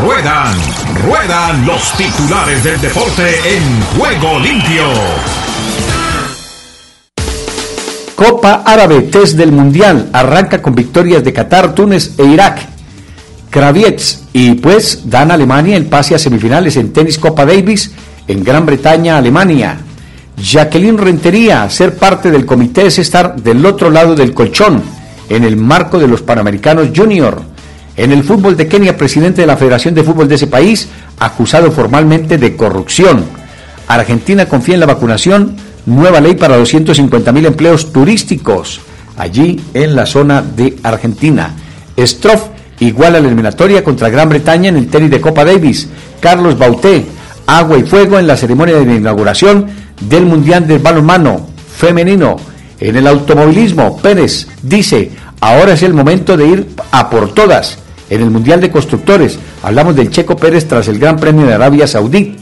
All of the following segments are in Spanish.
Ruedan, ruedan los titulares del deporte en juego limpio. Copa Árabe, test del Mundial, arranca con victorias de Qatar, Túnez e Irak. Kravietz y pues dan a Alemania el pase a semifinales en tenis Copa Davis en Gran Bretaña, Alemania. Jacqueline Rentería, ser parte del comité es estar del otro lado del colchón, en el marco de los Panamericanos Junior. En el fútbol de Kenia, presidente de la Federación de Fútbol de ese país, acusado formalmente de corrupción. Argentina confía en la vacunación, nueva ley para 250 mil empleos turísticos, allí en la zona de Argentina. Stroff igual a la eliminatoria contra Gran Bretaña en el tenis de Copa Davis. Carlos Bauté, agua y fuego en la ceremonia de inauguración del Mundial del Balonmano Femenino. En el automovilismo, Pérez dice, ahora es el momento de ir a por todas. En el Mundial de Constructores, hablamos del Checo Pérez tras el Gran Premio de Arabia Saudí.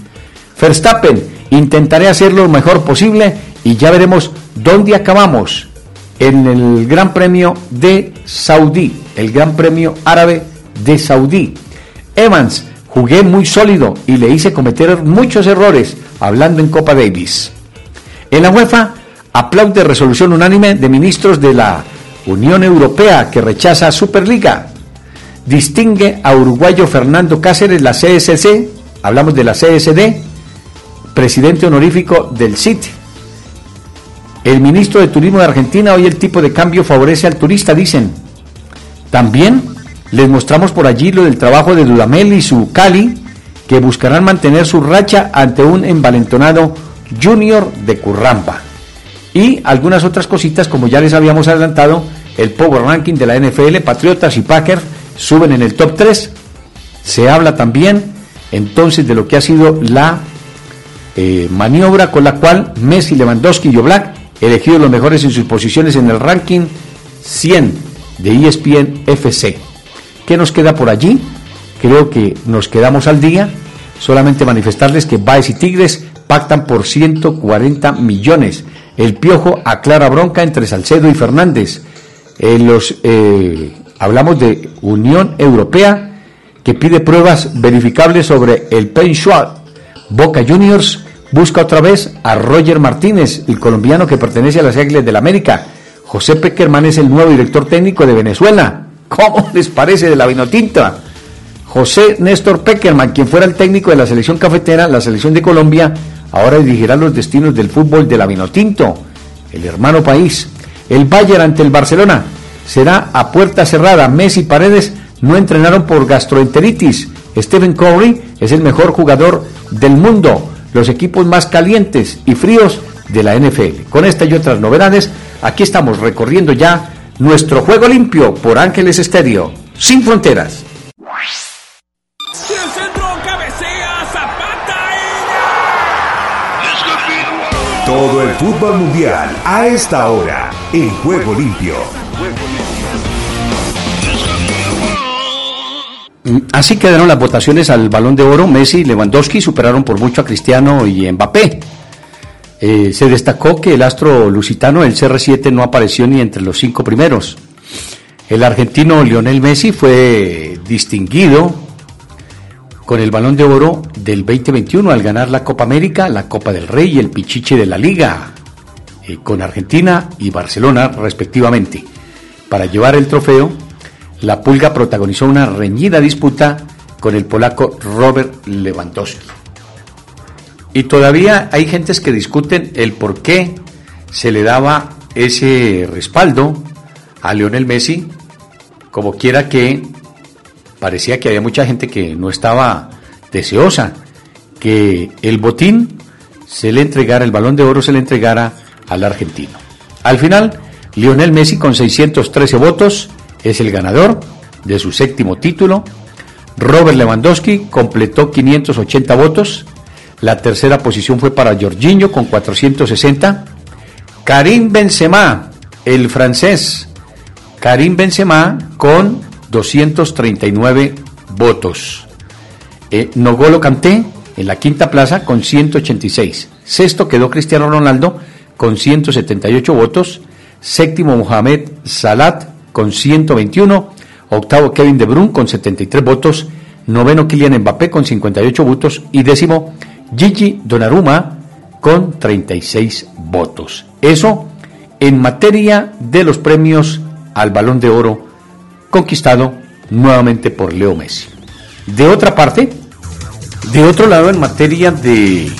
Verstappen, intentaré hacerlo lo mejor posible y ya veremos dónde acabamos en el Gran Premio de Saudí, el Gran Premio Árabe de Saudí. Evans, jugué muy sólido y le hice cometer muchos errores hablando en Copa Davis. En la UEFA, aplaude resolución unánime de ministros de la Unión Europea que rechaza Superliga. Distingue a uruguayo Fernando Cáceres la CSC, hablamos de la CSD, presidente honorífico del CIT. El ministro de Turismo de Argentina, hoy el tipo de cambio favorece al turista, dicen. También les mostramos por allí lo del trabajo de Dudamel y su Cali, que buscarán mantener su racha ante un envalentonado Junior de Currampa. Y algunas otras cositas, como ya les habíamos adelantado, el Power Ranking de la NFL, Patriotas y Packers suben en el top 3. Se habla también entonces de lo que ha sido la eh, maniobra con la cual Messi, Lewandowski y Oblak elegidos los mejores en sus posiciones en el ranking 100 de ESPN FC. ¿Qué nos queda por allí? Creo que nos quedamos al día. Solamente manifestarles que Baez y Tigres pactan por 140 millones. El Piojo aclara bronca entre Salcedo y Fernández. Eh, los, eh, hablamos de Unión Europea que pide pruebas verificables sobre el Penchual. Boca Juniors busca otra vez a Roger Martínez, el colombiano que pertenece a las Águilas del la América. José Peckerman es el nuevo director técnico de Venezuela. ¿Cómo les parece de la vinotinta? José Néstor Peckerman, quien fuera el técnico de la selección cafetera, la selección de Colombia, ahora dirigirá los destinos del fútbol de la Vinotinto, el hermano país. El Bayern ante el Barcelona será a puerta cerrada. Messi y Paredes no entrenaron por gastroenteritis. Stephen Curry es el mejor jugador del mundo. Los equipos más calientes y fríos de la NFL. Con esta y otras novedades, aquí estamos recorriendo ya nuestro juego limpio por Ángeles Estéreo, sin fronteras. Todo el fútbol mundial a esta hora en Juego Limpio. Así quedaron las votaciones al Balón de Oro. Messi y Lewandowski superaron por mucho a Cristiano y Mbappé. Eh, se destacó que el astro lusitano, el CR7, no apareció ni entre los cinco primeros. El argentino Lionel Messi fue distinguido con el balón de oro del 2021 al ganar la Copa América, la Copa del Rey y el Pichiche de la Liga, eh, con Argentina y Barcelona respectivamente. Para llevar el trofeo, la Pulga protagonizó una reñida disputa con el polaco Robert Lewandowski. Y todavía hay gentes que discuten el por qué se le daba ese respaldo a Lionel Messi, como quiera que parecía que había mucha gente que no estaba deseosa que el botín se le entregara, el balón de oro se le entregara al argentino. Al final, Lionel Messi con 613 votos es el ganador de su séptimo título. Robert Lewandowski completó 580 votos. La tercera posición fue para Jorginho con 460. Karim Benzema, el francés. Karim Benzema con 239 votos. Eh, Nogolo Kanté en la quinta plaza con 186. Sexto quedó Cristiano Ronaldo con 178 votos. Séptimo Mohamed Salat con 121. Octavo Kevin De Bruyne con 73 votos. noveno Kylian Mbappé con 58 votos y décimo Gigi Donnarumma con 36 votos. Eso en materia de los premios al Balón de Oro conquistado nuevamente por Leo Messi. De otra parte, de otro lado en materia de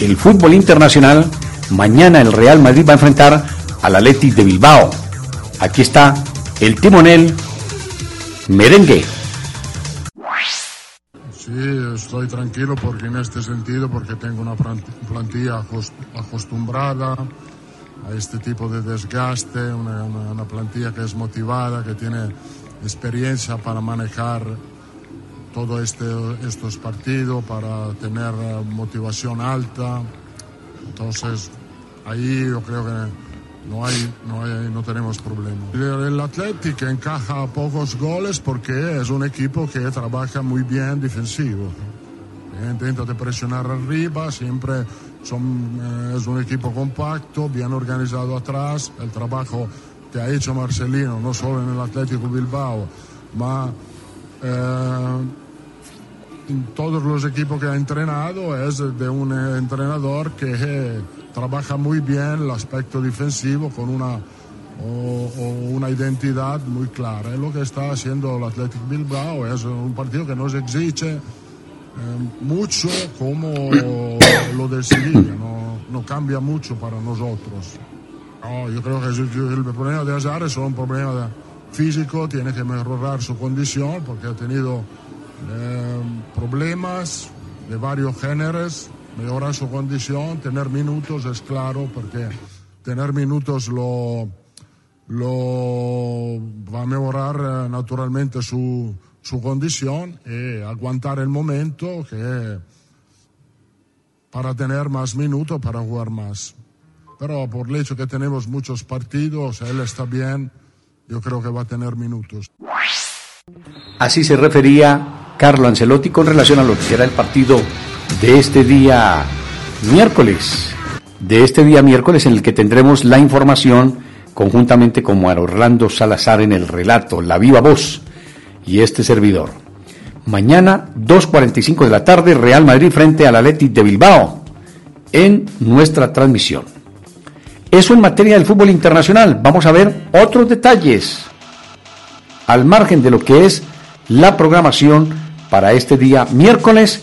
el fútbol internacional, mañana el Real Madrid va a enfrentar al Athletic de Bilbao. Aquí está el timonel merengue. Sí, estoy tranquilo porque en este sentido, porque tengo una plantilla acostumbrada a este tipo de desgaste, una, plantilla que es motivada, que tiene experiencia para manejar todos este, estos partidos, para tener motivación alta. Entonces, ahí yo creo que no, hay, no, tenemos problemas. El Atlético encaja pocos goles porque es un equipo que trabaja muy bien defensivo. Intenta de presionar arriba, siempre eh, es un equipo compacto, bien organizado atrás. El trabajo que ha hecho Marcelino, no solo en el Atlético Bilbao, eh, todos los equipos que ha entrenado es de un entrenador que trabaja muy bien el aspecto defensivo con una, una identidad muy clara. Es lo que está haciendo el Athletic Bilbao, es un partido que nos exige eh, mucho como lo de Sevilla, no, no, cambia mucho para nosotros. yo creo que el, problema de Azar es un problema físico, tiene que mejorar su condición porque ha tenido eh, problemas de varios géneros mejorar su condición, tener minutos es claro, porque tener minutos lo, lo va a mejorar eh, naturalmente su, su condición y aguantar el momento que para tener más minutos, para jugar más. Pero por el hecho que tenemos muchos partidos, él está bien, yo creo que va a tener minutos. Así se refería Carlo Ancelotti con relación a lo que será el partido de este día miércoles, de este día miércoles en el que tendremos la información conjuntamente con Orlando Salazar en el relato, la viva voz y este servidor. Mañana, 2.45 de la tarde, Real Madrid frente al Athletic de Bilbao en nuestra transmisión. Eso en materia del fútbol internacional. Vamos a ver otros detalles al margen de lo que es la programación para este día miércoles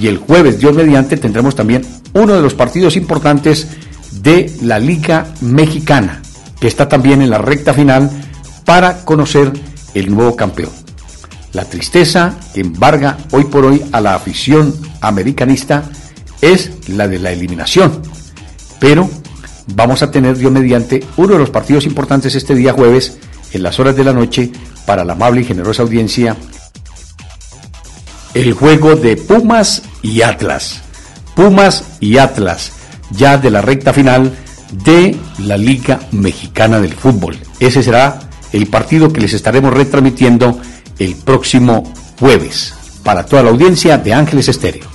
y el jueves, Dios mediante, tendremos también uno de los partidos importantes de la Liga Mexicana, que está también en la recta final para conocer el nuevo campeón. La tristeza que embarga hoy por hoy a la afición americanista es la de la eliminación. Pero vamos a tener, Dios mediante, uno de los partidos importantes este día jueves, en las horas de la noche, para la amable y generosa audiencia el juego de Pumas y Atlas. Pumas y Atlas, ya de la recta final de la Liga Mexicana del Fútbol. Ese será el partido que les estaremos retransmitiendo el próximo jueves para toda la audiencia de Ángeles Estéreo.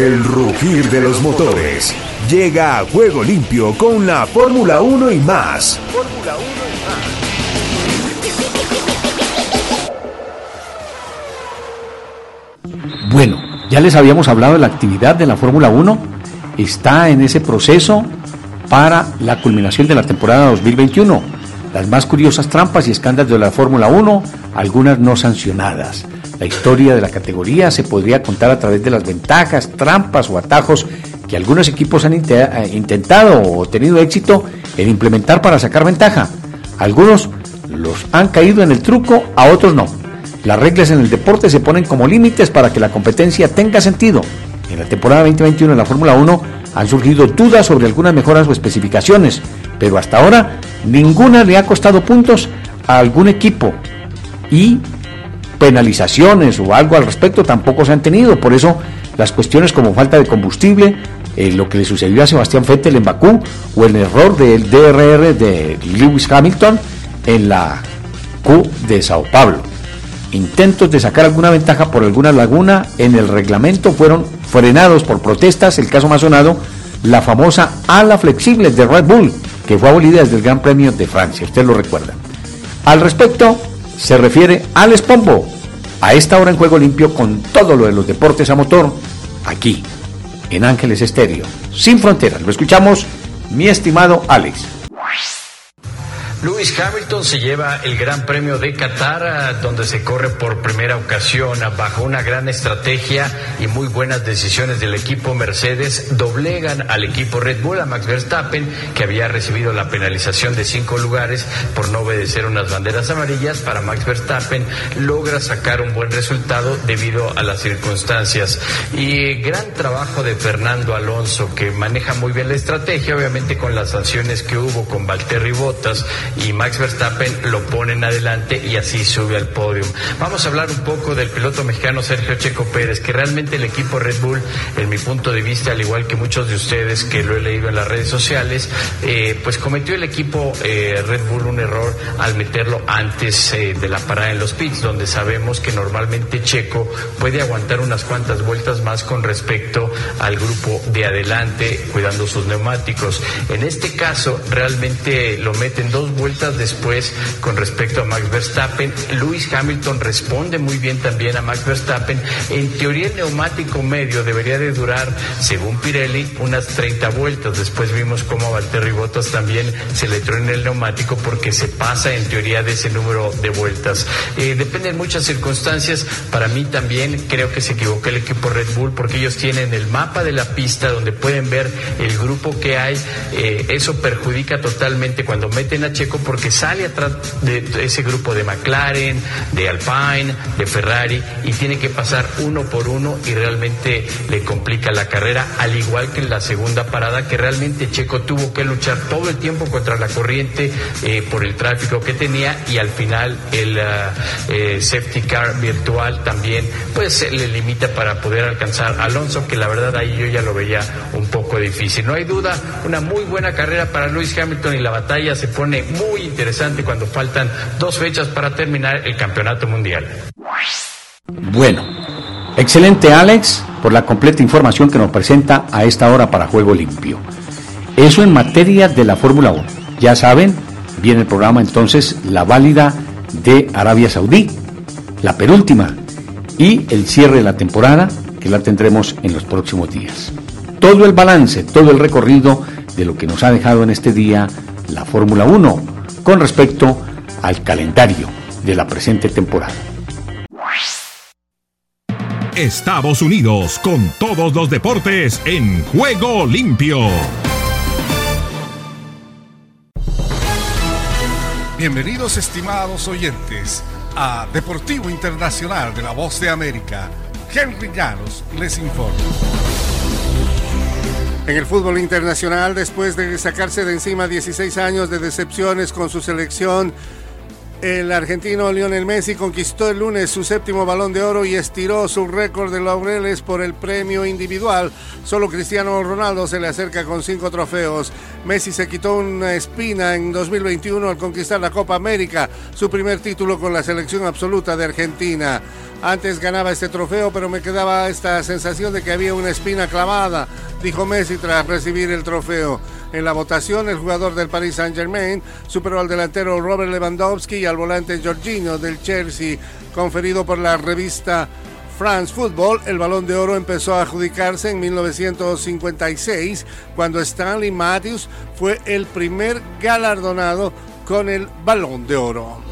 El rugir de los motores llega a Juego Limpio con la Fórmula 1 y más. Fórmula 1 y más. Bueno, ya les habíamos hablado de la actividad de la Fórmula 1. Está en ese proceso para la culminación de la temporada 2021. Las más curiosas trampas y escándalos de la Fórmula 1, algunas no sancionadas. La historia de la categoría se podría contar a través de las ventajas, trampas o atajos que algunos equipos han eh, intentado o tenido éxito en implementar para sacar ventaja. Algunos los han caído en el truco, a otros no. Las reglas en el deporte se ponen como límites para que la competencia tenga sentido. En la temporada 2021 de la Fórmula 1 han surgido dudas sobre algunas mejoras o especificaciones, pero hasta ahora ninguna le ha costado puntos a algún equipo y penalizaciones o algo al respecto tampoco se han tenido. Por eso las cuestiones como falta de combustible, eh, lo que le sucedió a Sebastián Vettel en Bakú o el error del DRR de Lewis Hamilton en la Q de Sao Paulo. Intentos de sacar alguna ventaja por alguna laguna en el reglamento fueron frenados por protestas, el caso más sonado, la famosa ala flexible de Red Bull, que fue abolida desde el Gran Premio de Francia, usted lo recuerda. Al respecto, se refiere al Espombo, a esta hora en Juego Limpio con todo lo de los deportes a motor, aquí, en Ángeles Estéreo, sin fronteras. Lo escuchamos, mi estimado Alex. Lewis Hamilton se lleva el Gran Premio de Qatar, donde se corre por primera ocasión bajo una gran estrategia y muy buenas decisiones del equipo Mercedes. Doblegan al equipo Red Bull, a Max Verstappen, que había recibido la penalización de cinco lugares por no obedecer unas banderas amarillas. Para Max Verstappen logra sacar un buen resultado debido a las circunstancias. Y gran trabajo de Fernando Alonso, que maneja muy bien la estrategia, obviamente con las sanciones que hubo con Valtteri Bottas y Max Verstappen lo ponen adelante y así sube al podio. Vamos a hablar un poco del piloto mexicano Sergio Checo Pérez, que realmente el equipo Red Bull, en mi punto de vista, al igual que muchos de ustedes que lo he leído en las redes sociales, eh, pues cometió el equipo eh, Red Bull un error al meterlo antes eh, de la parada en los pits, donde sabemos que normalmente Checo puede aguantar unas cuantas vueltas más con respecto al grupo de adelante, cuidando sus neumáticos. En este caso, realmente lo meten dos vueltas después con respecto a Max Verstappen. Lewis Hamilton responde muy bien también a Max Verstappen. En teoría el neumático medio debería de durar, según Pirelli, unas 30 vueltas. Después vimos cómo a Valtteri Bottas también se le en el neumático porque se pasa en teoría de ese número de vueltas. Eh, depende de muchas circunstancias. Para mí también creo que se equivocó el equipo Red Bull porque ellos tienen el mapa de la pista donde pueden ver el grupo que hay. Eh, eso perjudica totalmente cuando meten a Checo porque sale atrás de ese grupo de McLaren, de Alpine, de Ferrari y tiene que pasar uno por uno y realmente le complica la carrera, al igual que en la segunda parada que realmente Checo tuvo que luchar todo el tiempo contra la corriente eh, por el tráfico que tenía y al final el eh, safety car virtual también pues le limita para poder alcanzar a Alonso que la verdad ahí yo ya lo veía un poco difícil. No hay duda, una muy buena carrera para Lewis Hamilton y la batalla se pone muy interesante cuando faltan dos fechas para terminar el campeonato mundial. Bueno, excelente Alex por la completa información que nos presenta a esta hora para Juego Limpio. Eso en materia de la Fórmula 1. Ya saben, viene el programa entonces la válida de Arabia Saudí, la penúltima, y el cierre de la temporada que la tendremos en los próximos días. Todo el balance, todo el recorrido de lo que nos ha dejado en este día la Fórmula 1 con respecto al calendario de la presente temporada. Estados Unidos con todos los deportes en juego limpio. Bienvenidos estimados oyentes a Deportivo Internacional de la Voz de América. Henry Llanos les informa. En el fútbol internacional, después de sacarse de encima 16 años de decepciones con su selección, el argentino Lionel Messi conquistó el lunes su séptimo balón de oro y estiró su récord de laureles por el premio individual. Solo Cristiano Ronaldo se le acerca con cinco trofeos. Messi se quitó una espina en 2021 al conquistar la Copa América, su primer título con la selección absoluta de Argentina. Antes ganaba este trofeo, pero me quedaba esta sensación de que había una espina clavada, dijo Messi tras recibir el trofeo. En la votación, el jugador del Paris Saint-Germain superó al delantero Robert Lewandowski y al volante Jorginho del Chelsea, conferido por la revista France Football, el balón de oro empezó a adjudicarse en 1956, cuando Stanley Matthews fue el primer galardonado con el balón de oro.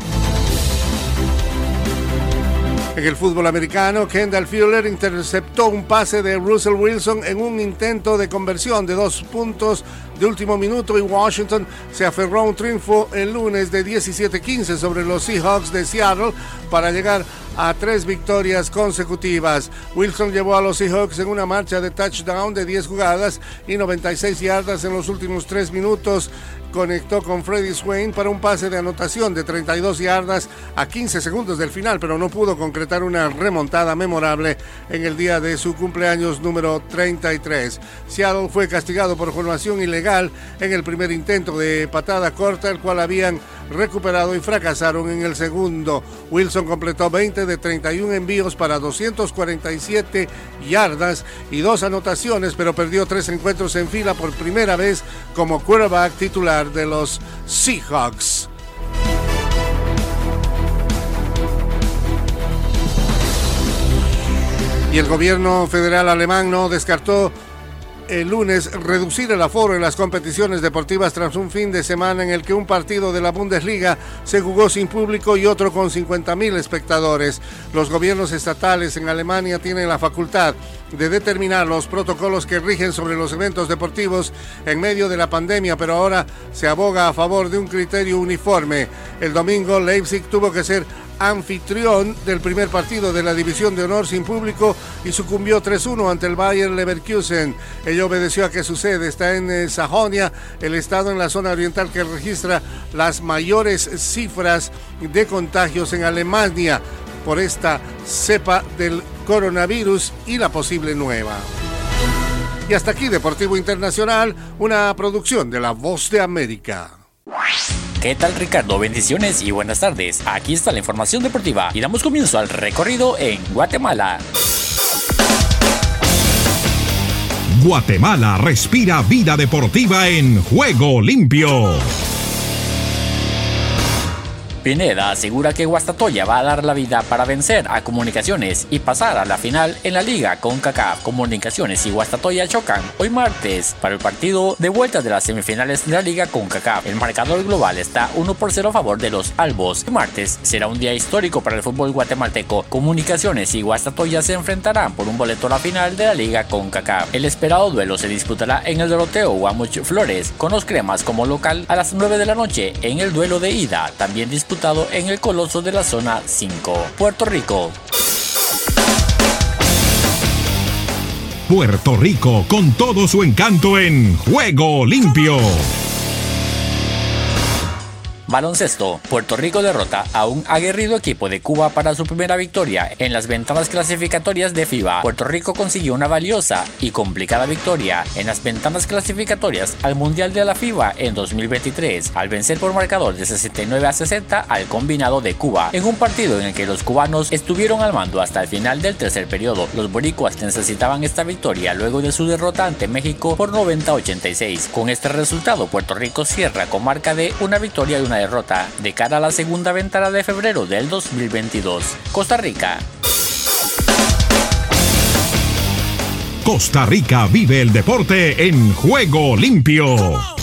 En el fútbol americano, Kendall Fuller interceptó un pase de Russell Wilson en un intento de conversión de dos puntos de último minuto y Washington se aferró a un triunfo el lunes de 17-15 sobre los Seahawks de Seattle para llegar a tres victorias consecutivas. Wilson llevó a los Seahawks en una marcha de touchdown de 10 jugadas y 96 yardas en los últimos tres minutos conectó con Freddy Swain para un pase de anotación de 32 yardas a 15 segundos del final, pero no pudo concretar una remontada memorable en el día de su cumpleaños número 33. Seattle fue castigado por formación ilegal en el primer intento de patada corta, el cual habían recuperado y fracasaron en el segundo. Wilson completó 20 de 31 envíos para 247 yardas y dos anotaciones, pero perdió tres encuentros en fila por primera vez como quarterback titular de los Seahawks. Y el gobierno federal alemán no descartó el lunes reducir el aforo en las competiciones deportivas tras un fin de semana en el que un partido de la Bundesliga se jugó sin público y otro con 50.000 espectadores. Los gobiernos estatales en Alemania tienen la facultad de determinar los protocolos que rigen sobre los eventos deportivos en medio de la pandemia, pero ahora se aboga a favor de un criterio uniforme. El domingo Leipzig tuvo que ser anfitrión del primer partido de la División de Honor sin público y sucumbió 3-1 ante el Bayern Leverkusen. Ello obedeció a que su sede está en eh, Sajonia, el estado en la zona oriental que registra las mayores cifras de contagios en Alemania por esta cepa del coronavirus y la posible nueva. Y hasta aquí Deportivo Internacional, una producción de La Voz de América. ¿Qué tal Ricardo? Bendiciones y buenas tardes. Aquí está la información deportiva y damos comienzo al recorrido en Guatemala. Guatemala respira vida deportiva en juego limpio. Pineda asegura que Guastatoya va a dar la vida para vencer a Comunicaciones y pasar a la final en la liga con CACAF. Comunicaciones y Guastatoya chocan hoy martes para el partido de vuelta de las semifinales de la liga con CACAF. El marcador global está 1 por 0 a favor de los albos. El martes será un día histórico para el fútbol guatemalteco. Comunicaciones y Guastatoya se enfrentarán por un boleto a la final de la liga con CACAF. El esperado duelo se disputará en el Doroteo Guamuch Flores con los cremas como local a las 9 de la noche en el duelo de ida. También en el Coloso de la Zona 5, Puerto Rico. Puerto Rico con todo su encanto en Juego Limpio. Baloncesto. Puerto Rico derrota a un aguerrido equipo de Cuba para su primera victoria en las ventanas clasificatorias de FIBA. Puerto Rico consiguió una valiosa y complicada victoria en las ventanas clasificatorias al Mundial de la FIBA en 2023, al vencer por marcador de 69 a 60 al combinado de Cuba, en un partido en el que los cubanos estuvieron al mando hasta el final del tercer periodo. Los boricuas necesitaban esta victoria luego de su derrota ante México por 90-86. Con este resultado, Puerto Rico cierra con marca de una victoria y una derrota de cara a la segunda ventana de febrero del 2022. Costa Rica. Costa Rica vive el deporte en juego limpio.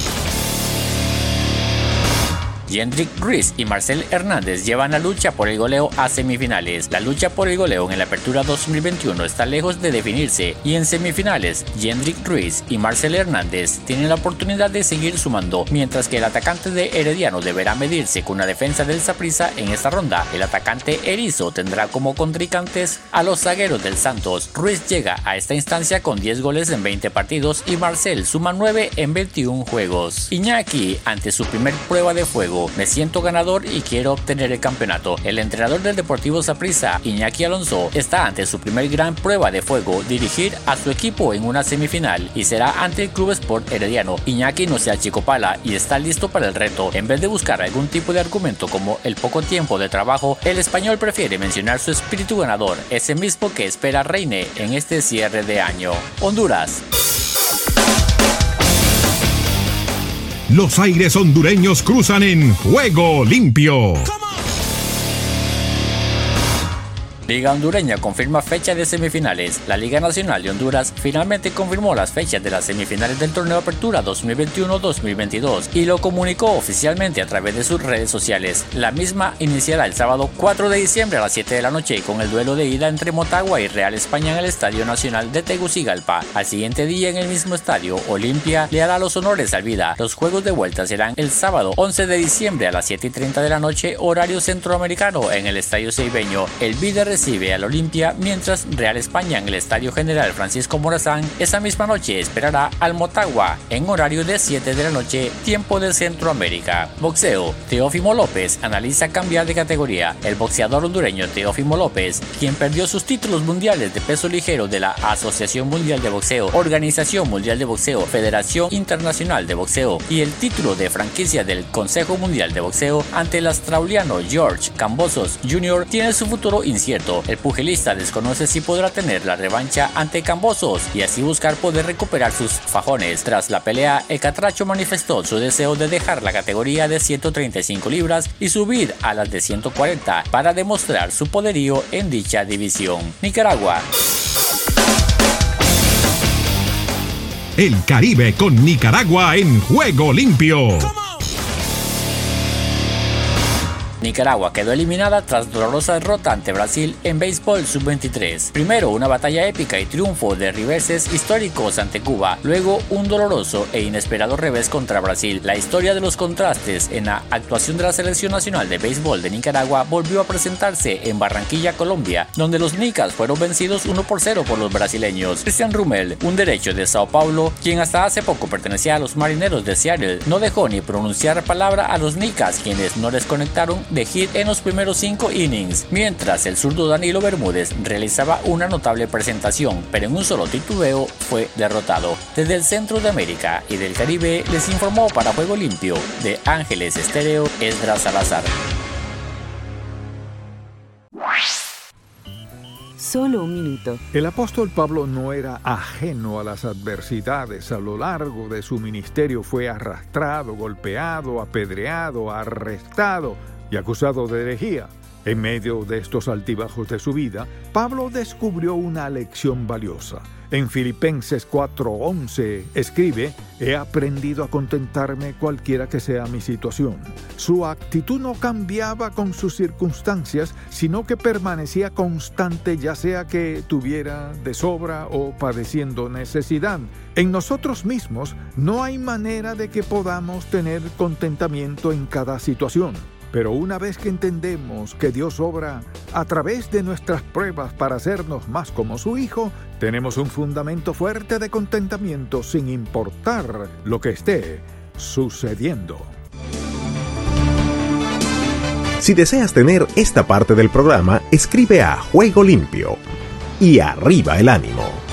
Jendrik Ruiz y Marcel Hernández llevan la lucha por el goleo a semifinales. La lucha por el goleo en la apertura 2021 está lejos de definirse y en semifinales Jendrik Ruiz y Marcel Hernández tienen la oportunidad de seguir sumando, mientras que el atacante de Herediano deberá medirse con la defensa del Saprissa en esta ronda. El atacante Erizo tendrá como contrincantes a los zagueros del Santos. Ruiz llega a esta instancia con 10 goles en 20 partidos y Marcel suma 9 en 21 juegos. Iñaki, ante su primer prueba de fuego, me siento ganador y quiero obtener el campeonato. El entrenador del Deportivo Saprissa, Iñaki Alonso, está ante su primer gran prueba de fuego, dirigir a su equipo en una semifinal y será ante el Club Sport Herediano. Iñaki no se achicopala y está listo para el reto. En vez de buscar algún tipo de argumento como el poco tiempo de trabajo, el español prefiere mencionar su espíritu ganador, ese mismo que espera reine en este cierre de año. Honduras. Los aires hondureños cruzan en juego limpio. Liga Hondureña confirma fecha de semifinales. La Liga Nacional de Honduras finalmente confirmó las fechas de las semifinales del torneo Apertura 2021-2022 y lo comunicó oficialmente a través de sus redes sociales. La misma iniciará el sábado 4 de diciembre a las 7 de la noche con el duelo de ida entre Motagua y Real España en el Estadio Nacional de Tegucigalpa. Al siguiente día en el mismo estadio, Olimpia le hará los honores al Vida. Los juegos de vuelta serán el sábado 11 de diciembre a las 7 y 30 de la noche, horario centroamericano en el Estadio Ceibeño. El Vida recibe al Olimpia, mientras Real España en el Estadio General Francisco Morazán esa misma noche esperará al Motagua en horario de 7 de la noche, tiempo de Centroamérica. Boxeo. Teófimo López analiza cambiar de categoría. El boxeador hondureño Teófimo López, quien perdió sus títulos mundiales de peso ligero de la Asociación Mundial de Boxeo, Organización Mundial de Boxeo, Federación Internacional de Boxeo y el título de franquicia del Consejo Mundial de Boxeo ante el australiano George Cambosos Jr., tiene su futuro incierto. El pugilista desconoce si podrá tener la revancha ante Cambosos y así buscar poder recuperar sus fajones. Tras la pelea, el catracho manifestó su deseo de dejar la categoría de 135 libras y subir a las de 140 para demostrar su poderío en dicha división. Nicaragua. El Caribe con Nicaragua en juego limpio. Nicaragua quedó eliminada tras dolorosa derrota ante Brasil en béisbol sub-23. Primero una batalla épica y triunfo de reverses históricos ante Cuba, luego un doloroso e inesperado revés contra Brasil. La historia de los contrastes en la actuación de la Selección Nacional de Béisbol de Nicaragua volvió a presentarse en Barranquilla, Colombia, donde los Nicas fueron vencidos 1 por 0 por los brasileños. Cristian Rummel, un derecho de Sao Paulo, quien hasta hace poco pertenecía a los marineros de Seattle, no dejó ni pronunciar palabra a los Nicas, quienes no les conectaron de hit en los primeros cinco innings, mientras el zurdo Danilo Bermúdez realizaba una notable presentación, pero en un solo titubeo fue derrotado. Desde el centro de América y del Caribe les informó para Juego Limpio de Ángeles Estéreo Esdras Salazar. Solo un minuto. El apóstol Pablo no era ajeno a las adversidades. A lo largo de su ministerio fue arrastrado, golpeado, apedreado, arrestado y acusado de herejía. En medio de estos altibajos de su vida, Pablo descubrió una lección valiosa. En Filipenses 4:11 escribe, He aprendido a contentarme cualquiera que sea mi situación. Su actitud no cambiaba con sus circunstancias, sino que permanecía constante ya sea que tuviera de sobra o padeciendo necesidad. En nosotros mismos no hay manera de que podamos tener contentamiento en cada situación. Pero una vez que entendemos que Dios obra a través de nuestras pruebas para hacernos más como su Hijo, tenemos un fundamento fuerte de contentamiento sin importar lo que esté sucediendo. Si deseas tener esta parte del programa, escribe a Juego Limpio y arriba el ánimo.